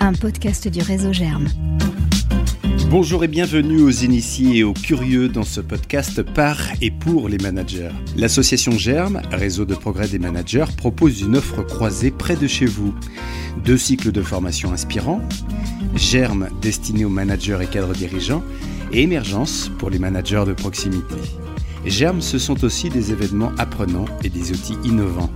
un podcast du réseau Germe. Bonjour et bienvenue aux initiés et aux curieux dans ce podcast par et pour les managers. L'association Germe, réseau de progrès des managers, propose une offre croisée près de chez vous. Deux cycles de formation inspirants, Germe destiné aux managers et cadres dirigeants, et Émergence pour les managers de proximité. Germe, ce sont aussi des événements apprenants et des outils innovants.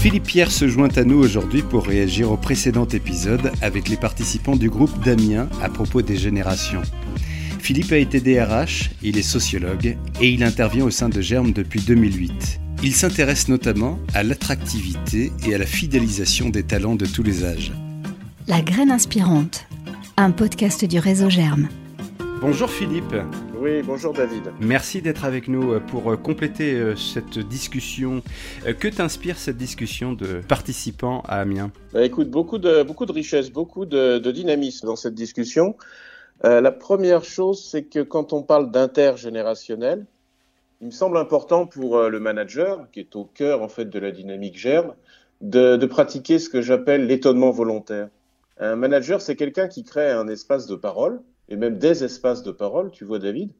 Philippe Pierre se joint à nous aujourd'hui pour réagir au précédent épisode avec les participants du groupe d'Amiens à propos des générations. Philippe a été DRH, il est sociologue et il intervient au sein de Germe depuis 2008. Il s'intéresse notamment à l'attractivité et à la fidélisation des talents de tous les âges. La graine inspirante, un podcast du réseau Germe. Bonjour Philippe. Oui, bonjour David. Merci d'être avec nous euh, pour euh, compléter euh, cette discussion. Que t'inspire cette discussion de participants à Amiens? Bah, Écoute, beaucoup de, beaucoup de richesse, beaucoup de, dynamisme dans cette discussion. la première chose, c'est que quand on parle d'intergénérationnel, il me semble important pour le manager, qui est au cœur en fait de la dynamique germe, de, de pratiquer ce que j'appelle l'étonnement volontaire. Un manager, c'est quelqu'un qui crée un espace de parole et même des espaces de parole, tu vois David,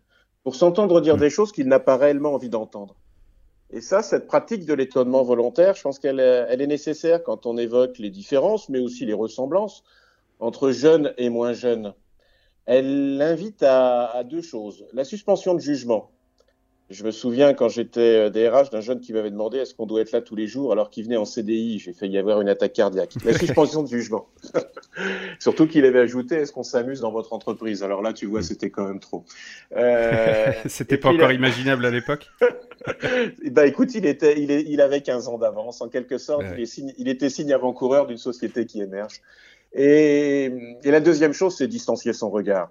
pour s'entendre dire mm. des choses qu'il n'a pas réellement envie d'entendre. Et ça, cette pratique de l'étonnement volontaire, je pense qu'elle elle est nécessaire quand on évoque les différences, mais aussi les ressemblances entre jeunes et moins jeunes. Elle invite à, à deux choses. La suspension de jugement. Je me souviens quand j'étais DRH euh, d'un jeune qui m'avait demandé est-ce qu'on doit être là tous les jours alors qu'il venait en CDI. J'ai failli y avoir une attaque cardiaque. La suspension de jugement. Surtout qu'il avait ajouté est-ce qu'on s'amuse dans votre entreprise? Alors là, tu vois, c'était quand même trop. Euh, c'était pas encore imaginable à l'époque? Bah écoute, il, était, il, est, il avait 15 ans d'avance. En quelque sorte, il, il, était signe avant-coureur d'une société qui émerge. Et, et la deuxième chose, c'est distancier son regard.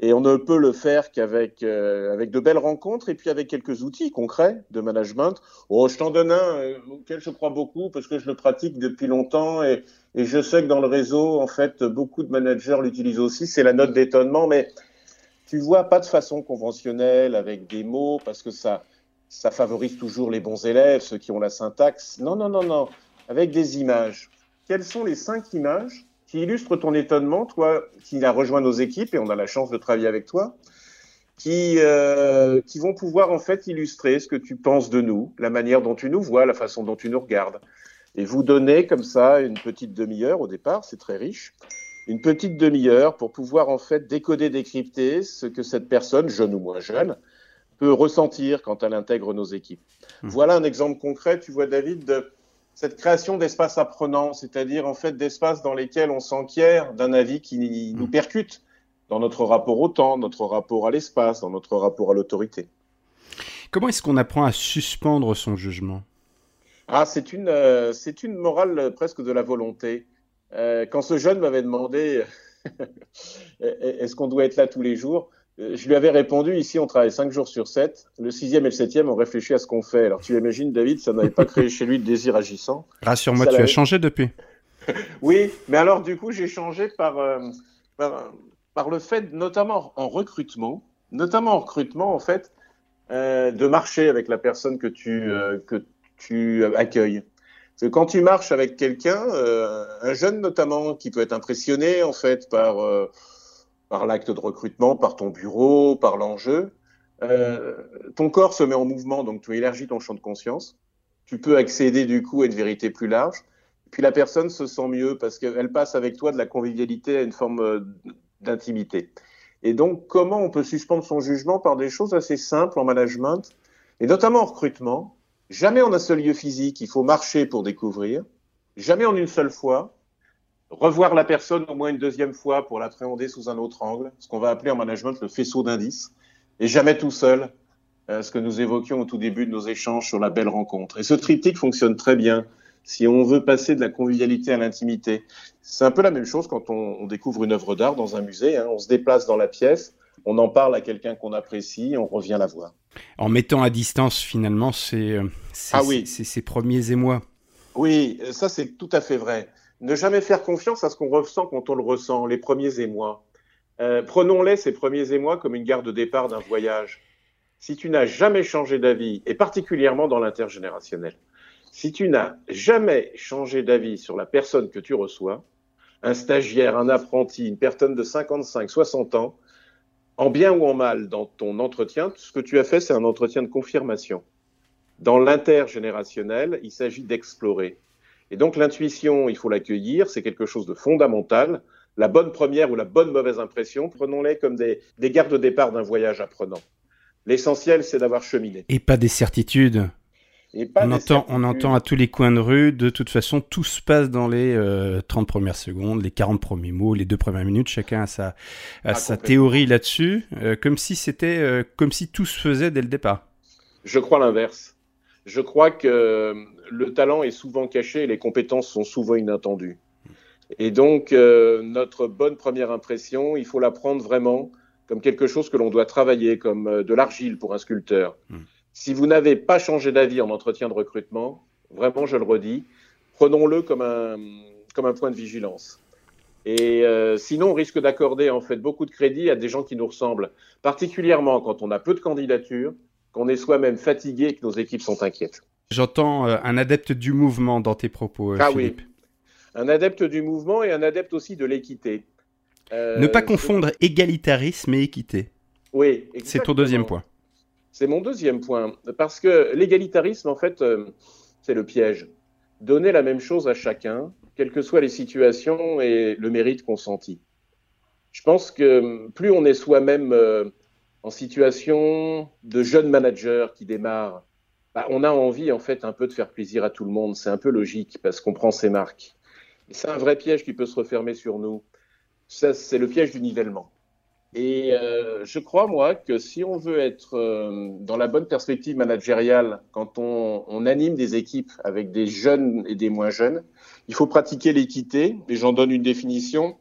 Et on ne peut le faire qu'avec euh, avec de belles rencontres et puis avec quelques outils concrets de management. Oh, je t'en donne un euh, auquel je crois beaucoup parce que je le pratique depuis longtemps et, et je sais que dans le réseau, en fait, beaucoup de managers l'utilisent aussi. C'est la note d'étonnement, mais tu vois pas de façon conventionnelle avec des mots parce que ça ça favorise toujours les bons élèves, ceux qui ont la syntaxe. Non, non, non, non. Avec des images. Quelles sont les cinq images qui illustre ton étonnement, toi qui as rejoint nos équipes et on a la chance de travailler avec toi, qui, euh, qui vont pouvoir en fait illustrer ce que tu penses de nous, la manière dont tu nous vois, la façon dont tu nous regardes. Et vous donner comme ça une petite demi-heure au départ, c'est très riche, une petite demi-heure pour pouvoir en fait décoder, décrypter ce que cette personne, jeune ou moins jeune, peut ressentir quand elle intègre nos équipes. Mmh. Voilà un exemple concret, tu vois David, de cette création d'espaces apprenants, c'est-à-dire en fait d'espaces dans lesquels on s'enquiert d'un avis qui nous mm. percute dans notre rapport au temps, notre rapport à l'espace, dans notre rapport à l'autorité. Comment est-ce qu'on apprend à suspendre son jugement? Ah, c'est une, euh, c'est une morale presque de la volonté. Euh, quand ce jeune m'avait demandé est-ce qu'on doit être là tous les jours, euh, je lui avais répondu, ici on travaille 5 jours sur 7, le sixième et le septième on réfléchit à ce qu'on fait. Alors tu imagines David, ça n'avait pas créé chez lui de désir agissant. Rassure-moi, tu as changé depuis Oui, mais alors du coup j'ai changé par, euh, par, le fait, notamment en recrutement, notamment en recrutement en fait, euh, de marcher avec la personne que tu, que tu accueilles. Parce que quand tu marches avec quelqu'un, un jeune notamment, qui peut être impressionné en fait par par l'acte de recrutement, par ton bureau, par l'enjeu. Euh, ton corps se met en mouvement, donc tu élargis ton champ de conscience. Tu peux accéder du coup à une vérité plus large. Puis la personne se sent mieux parce qu'elle passe avec toi de la convivialité à une forme euh, d'intimité. Et donc, comment on peut suspendre son jugement par des choses assez simples en management, et notamment en recrutement? Jamais en un seul lieu physique, il faut marcher pour découvrir. Jamais en une seule fois revoir la personne au moins une deuxième fois pour l'appréhender sous un autre angle, ce qu'on va appeler en management le faisceau d'indices, et jamais tout seul, euh, ce que nous évoquions au tout début de nos échanges sur la belle rencontre. Et ce triptyque fonctionne très bien si on veut passer de la convivialité à l'intimité. C'est un peu la même chose quand on, découvre une œuvre d'art dans un musée, hein. on se déplace dans la pièce, on en parle à quelqu'un qu'on apprécie, on revient la voir. En mettant à distance finalement ces, euh, ah oui. ces premiers émois. Oui, ça c'est tout à fait vrai. Ne jamais faire confiance à ce qu'on ressent quand on le ressent, les premiers émois. Euh, Prenons-les, ces premiers émois, comme une gare de départ d'un voyage. si tu n'as jamais changé d'avis, et particulièrement dans l'intergénérationnel, si tu n'as jamais changé d'avis sur la personne que tu reçois, un stagiaire, un apprenti, une personne de 55, 60 ans, en bien ou en mal dans ton entretien, ce que tu as fait, c'est un entretien de confirmation. Dans l'intergénérationnel, il s'agit d'explorer. Et donc l'intuition, il faut l'accueillir, c'est quelque chose de fondamental. La bonne première ou la bonne mauvaise impression, prenons-les comme des, des gardes de départ d'un voyage apprenant. L'essentiel, c'est d'avoir cheminé. Et pas des certitudes. on, entend, on entend à tous les coins de rue, de toute façon, tout se passe dans les 30 euh, premières secondes, les 40 premiers mots, les deux premières minutes, chacun a sa, ah, sa théorie là-dessus, euh, comme si c'était, euh, comme si tout se faisait dès le départ. Je crois l'inverse. Je crois que le talent est souvent caché et les compétences sont souvent inattendues. Et donc, notre bonne première impression, il faut la prendre vraiment comme quelque chose que l'on doit travailler, comme euh, de l'argile pour un sculpteur. Hmm. Si vous n'avez pas changé d'avis en entretien de recrutement, vraiment, je le redis, prenons-le comme un, comme un point de vigilance. Et euh, sinon, on risque d'accorder en fait beaucoup de crédit à des gens qui nous ressemblent, particulièrement quand on a peu de candidatures, qu'on est soi-même fatigué et que nos équipes sont inquiètes. J'entends euh, un adepte du mouvement dans tes propos, ah Philippe. Oui. Un adepte du mouvement et un adepte aussi de l'équité. Euh, ne pas confondre égalitarisme et équité. Oui, c'est ton deuxième point. C'est mon deuxième point. Parce que l'égalitarisme, en fait, euh, c'est le piège. Donner la même chose à chacun, quelles que soient les situations et le mérite consenti. Je pense que plus on est soi-même euh, en situation de jeune manager qui démarre, bah, on a envie en fait un peu de faire plaisir à tout le monde. C'est un peu logique parce qu'on prend ses marques. C'est un vrai piège qui peut se refermer sur nous c'est le piège du nivellement. Et euh, je crois, moi, que si on veut être euh, dans la bonne perspective managériale, quand on, on, anime des équipes avec des jeunes et des moins jeunes, il faut pratiquer l'équité, et j'en donne une définition,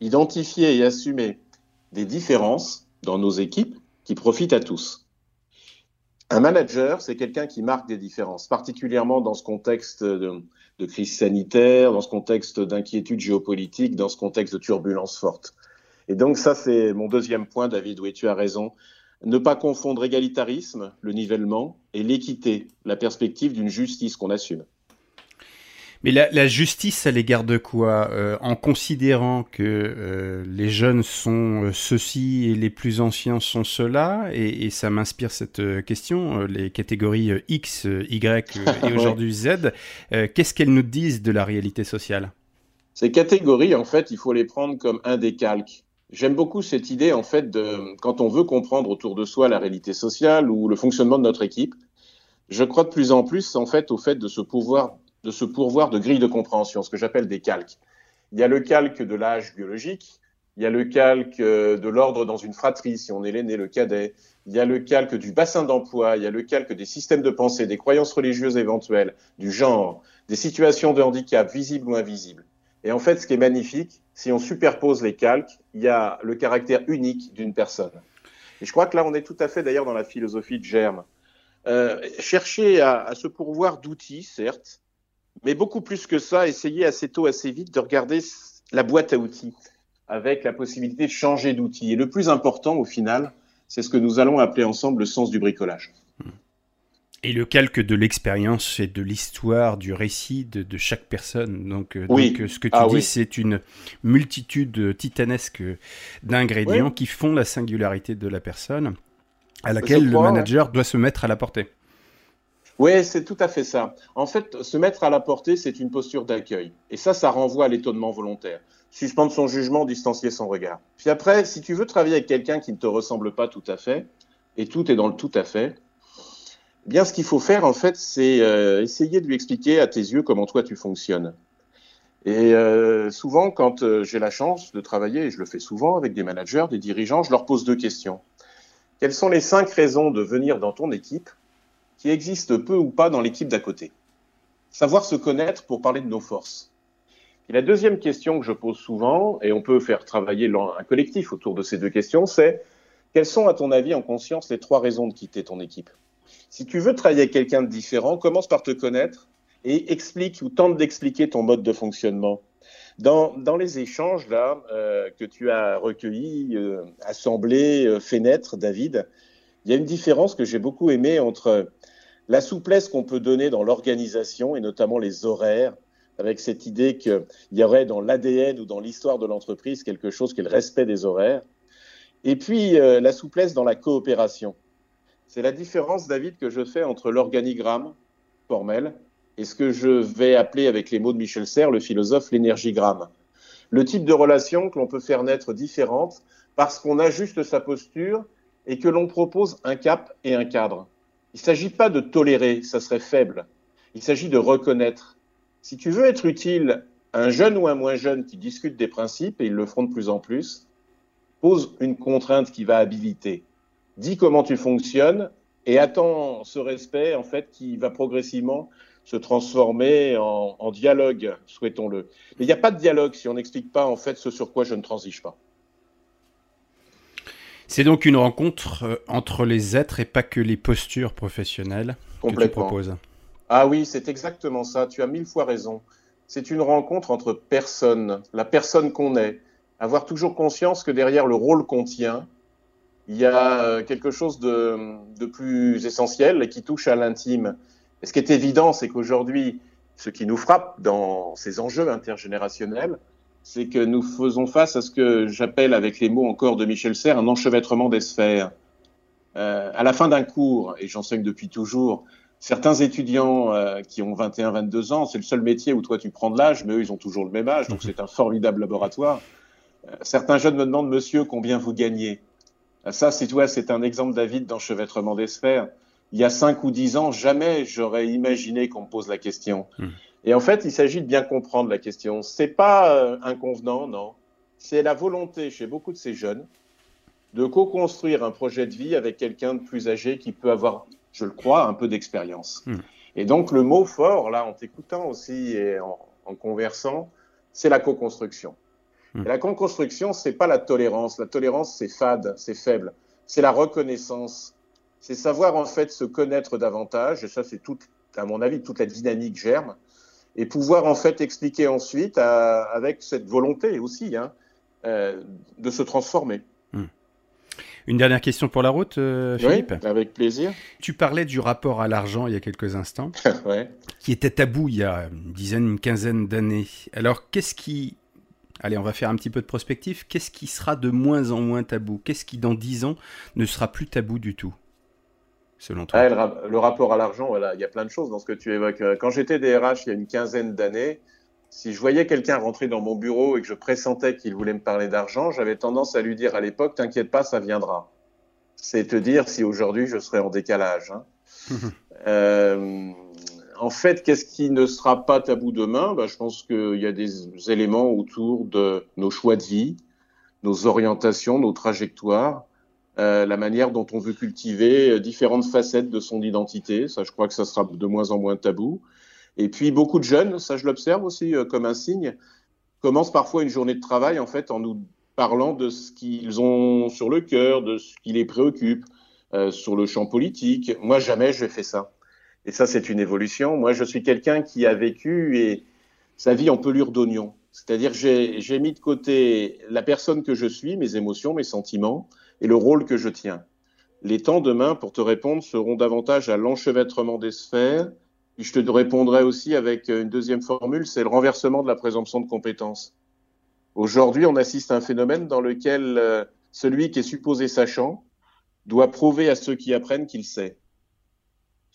identifier et assumer des différences dans nos équipes qui profitent à tous. Un manager, c'est quelqu'un qui marque des différences, particulièrement dans ce contexte de, de crise sanitaire, dans ce contexte d'inquiétude géopolitique, dans ce contexte de turbulence forte. Et donc ça, c'est mon deuxième point, David, oui, tu as raison. Ne pas confondre égalitarisme, le nivellement, et l'équité, la perspective d'une justice qu'on assume. Mais la, justice à l'égard de quoi euh, En considérant que euh, les jeunes sont euh, ceux-ci et les plus anciens sont ceux-là, et, ça m'inspire cette question, les catégories X, Y et aujourd'hui Z, qu'est-ce qu'elles nous disent de la réalité sociale? Ces catégories, en fait, il faut les prendre comme un décalque. J'aime beaucoup cette idée, en fait, de quand on veut comprendre autour de soi la réalité sociale ou le fonctionnement de notre équipe, je crois de plus en plus, en fait, au fait de se pouvoir de se pourvoir de grilles de compréhension, ce que j'appelle des calques. Il y a le calque de l'âge biologique, il y a le calque euh, de l'ordre dans une fratrie, si on est l'aîné, le cadet, il y a le calque du bassin d'emploi, il y a le calque des systèmes de pensée, des croyances religieuses éventuelles, du genre, des situations de handicap visibles ou invisibles. Et en fait, ce qui est magnifique, si on superpose les calques, il y a le caractère unique d'une personne. Et je crois que là, on est tout à fait d'ailleurs dans la philosophie de Germe. Euh, chercher à, à se pourvoir d'outils, certes, mais beaucoup plus que ça, essayer assez tôt, assez vite de regarder la boîte à outils avec la possibilité de changer d'outils. Et le plus important, au final, c'est ce que nous allons appeler ensemble le sens du bricolage. Et le calque de l'expérience et de l'histoire, du récit de, chaque personne. Donc, euh, oui. donc, ce que tu ah dis, c'est une multitude titanesque d'ingrédients qui font la singularité de la personne à laquelle le manager doit se mettre à la portée. Oui, c'est tout à fait ça. En fait, se mettre à la portée, c'est une posture d'accueil. Et ça, ça renvoie à l'étonnement volontaire. Suspendre son jugement, distancier son regard. Puis après, si tu veux travailler avec quelqu'un qui ne te ressemble pas tout à fait, et tout est dans le tout à fait, eh bien, ce qu'il faut faire, en fait, c'est euh, essayer de lui expliquer à tes yeux comment toi tu fonctionnes. Et euh, souvent, quand euh, j'ai la chance de travailler, et je le fais souvent avec des managers, des dirigeants, je leur pose deux questions. Quelles sont les cinq raisons de venir dans ton équipe qui existe peu ou pas dans l'équipe d'à côté. Savoir se connaître pour parler de nos forces. Et la deuxième question que je pose souvent, et on peut faire travailler un collectif autour de ces deux questions, c'est quelles sont, à ton avis, en conscience, les trois raisons de quitter ton équipe? Si tu veux travailler avec quelqu'un de différent, commence par te connaître et explique ou tente d'expliquer ton mode de fonctionnement. Dans, dans les échanges là euh, que tu as recueillis, euh, assemblés, euh, fait naître, David, Il y a une différence que j'ai beaucoup aimée entre la souplesse qu'on peut donner dans l'organisation et notamment les horaires, avec cette idée qu'il y aurait dans l'ADN ou dans l'histoire de l'entreprise quelque chose qui est le respect des horaires, et puis euh, la souplesse dans la coopération. C'est la différence, David, que je fais entre l'organigramme formel et ce que je vais appeler avec les mots de Michel Serres, le philosophe, l'énergigramme. Le type de relation que l'on peut faire naître différente parce qu'on ajuste sa posture et que l'on propose un cap et un cadre. Il ne s'agit pas de tolérer, ça serait faible. Il s'agit de reconnaître. Si tu veux être utile à un jeune ou un moins jeune qui discute des principes, et ils le feront de plus en plus, pose une contrainte qui va habiliter. Dis comment tu fonctionnes et attends ce respect, en fait, qui va progressivement se transformer en, en dialogue, souhaitons-le. Mais il n'y a pas de dialogue si on n'explique pas, en fait, ce sur quoi je ne transige pas. C'est donc une rencontre euh, entre les êtres et pas que les postures professionnelles que tu proposes. Ah oui, c'est exactement ça. Tu as mille fois raison. C'est une rencontre entre personnes, la personne qu'on est. Avoir toujours conscience que derrière le rôle qu'on tient, il y a euh, quelque chose de, de plus essentiel et qui touche à l'intime. Et ce qui est évident, c'est qu'aujourd'hui, ce qui nous frappe dans ces enjeux intergénérationnels, c'est que nous faisons face à ce que j'appelle, avec les mots encore de Michel Serres, un enchevêtrement des sphères. Euh, à la fin d'un cours, et j'enseigne depuis toujours, certains étudiants euh, qui ont 21, 22 ans, c'est le seul métier où toi tu prends de l'âge, mais eux ils ont toujours le même âge, donc c'est un formidable laboratoire. Euh, certains jeunes me demandent, monsieur, combien vous gagnez? Euh, Ça, c'est toi, c'est un exemple, David, d'enchevêtrement des sphères. Il y a 5 ou 10 ans, jamais j'aurais imaginé qu'on me pose la question. Mmh. Et en fait, il s'agit de bien comprendre la question. C'est pas euh, inconvenant, non. C'est la volonté chez beaucoup de ces jeunes de co-construire un projet de vie avec quelqu'un de plus âgé qui peut avoir, je le crois, un peu d'expérience. Hmm. Et donc, le mot fort, là, en t'écoutant aussi et en, en conversant, c'est la co-construction. Et la co-construction, c'est pas la tolérance. La tolérance, c'est fade, c'est faible. C'est la reconnaissance. C'est savoir, en fait, se connaître davantage. Et ça, c'est toute, à mon avis, toute la dynamique germe et pouvoir en fait expliquer ensuite avec cette volonté aussi hein, euh, de se transformer. Hmm. Une dernière question pour la route, euh, Philippe? Oui, avec plaisir. Tu parlais du rapport à l'argent il y a quelques instants, ouais. qui était tabou il y a une dizaine, une quinzaine d'années. Alors, qu'est-ce qui... Allez, on va faire un petit peu de prospectif. Qu'est-ce qui sera de moins en moins tabou? Qu'est-ce qui, dans dix ans, ne sera plus tabou du tout? Selon toi le, rapport à l'argent, voilà, il y a plein de choses dans ce que tu évoques. Euh, quand j'étais DRH il y a une quinzaine d'années, si je voyais quelqu'un rentrer dans mon bureau et que je pressentais qu'il voulait me parler d'argent, j'avais tendance à lui dire à l'époque, t'inquiète pas, ça viendra. C'est te dire si aujourd'hui je serais en décalage. Hein. euh, en fait, qu'est-ce qui ne sera pas tabou demain? Bah, Je pense qu'il y a des éléments autour de nos choix de vie, nos orientations, nos trajectoires. Euh, la manière dont on veut cultiver euh, différentes facettes de son identité. Ça, je crois que ça sera de moins en moins tabou. Et puis, beaucoup de jeunes, ça je l'observe aussi euh, comme un signe, commencent parfois une journée de travail en fait en nous parlant de ce qu'ils ont sur le cœur, de ce qui les préoccupe, euh, sur le champ politique. Moi, jamais je fais ça. Et ça, c'est une évolution. Moi, je suis quelqu'un qui a vécu et sa vie en pelure d'oignon. C'est-à-dire, j'ai mis de côté la personne que je suis, mes émotions, mes sentiments, et le rôle que je tiens. Les temps demain, pour te répondre, seront davantage à l'enchevêtrement des sphères. je te répondrai aussi avec une deuxième formule, c'est le renversement de la présomption de compétence. Aujourd'hui, on assiste à un phénomène dans lequel euh, celui qui est supposé sachant doit prouver à ceux qui apprennent qu'il sait.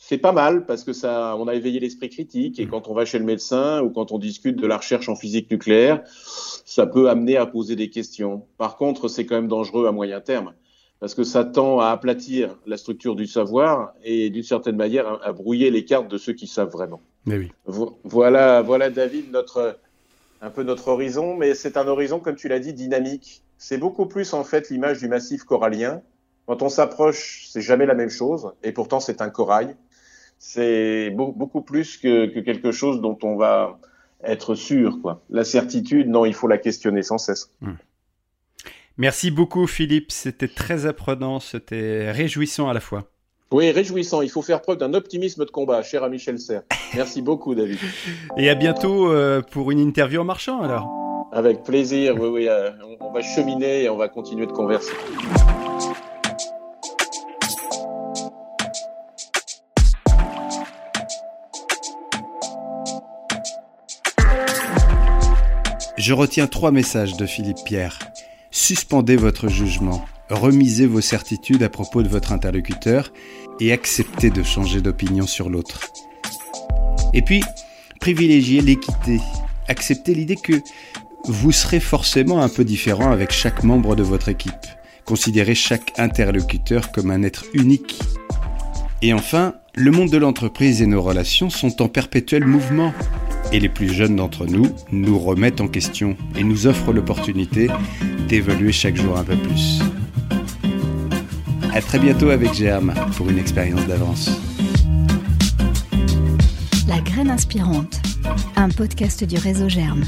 C'est pas mal parce que ça, on a éveillé l'esprit critique et quand on va chez le médecin ou quand on discute de la recherche en physique nucléaire, ça peut amener à poser des questions. Par contre, c'est quand même dangereux à moyen terme parce que ça tend à aplatir la structure du savoir et d'une certaine manière à, brouiller les cartes de ceux qui savent vraiment. Mais oui. voilà, voilà David, notre un peu notre horizon, mais c'est un horizon comme tu l'as dit dynamique. C'est beaucoup plus en fait l'image du massif corallien. Quand on s'approche, c'est jamais la même chose, et pourtant c'est un corail. C'est beaucoup plus que, que quelque chose dont on va être sûr. Quoi. La certitude, non, il faut la questionner sans cesse. Hmm. Merci beaucoup Philippe, c'était très apprenant, c'était réjouissant à la fois. Oui, réjouissant. Il faut faire preuve d'un optimisme de combat, cher à Michel Serre. Merci beaucoup, David. Et à bientôt euh, pour une interview en marchant, alors. Avec plaisir. Oui, oui. Euh, on va cheminer et on va continuer de converser. Je retiens trois messages de Philippe Pierre. Suspendez votre jugement, remisez vos certitudes à propos de votre interlocuteur et acceptez de changer d'opinion sur l'autre. Et puis, privilégiez l'équité. Acceptez l'idée que vous serez forcément un peu différent avec chaque membre de votre équipe. Considérez chaque interlocuteur comme un être unique. Et enfin, le monde de l'entreprise et nos relations sont en perpétuel mouvement. Et les plus jeunes d'entre nous nous remettent en question et nous offrent l'opportunité d'évoluer chaque jour un peu plus. À très bientôt avec Germe pour une expérience d'avance. La graine inspirante, un podcast du réseau Germe.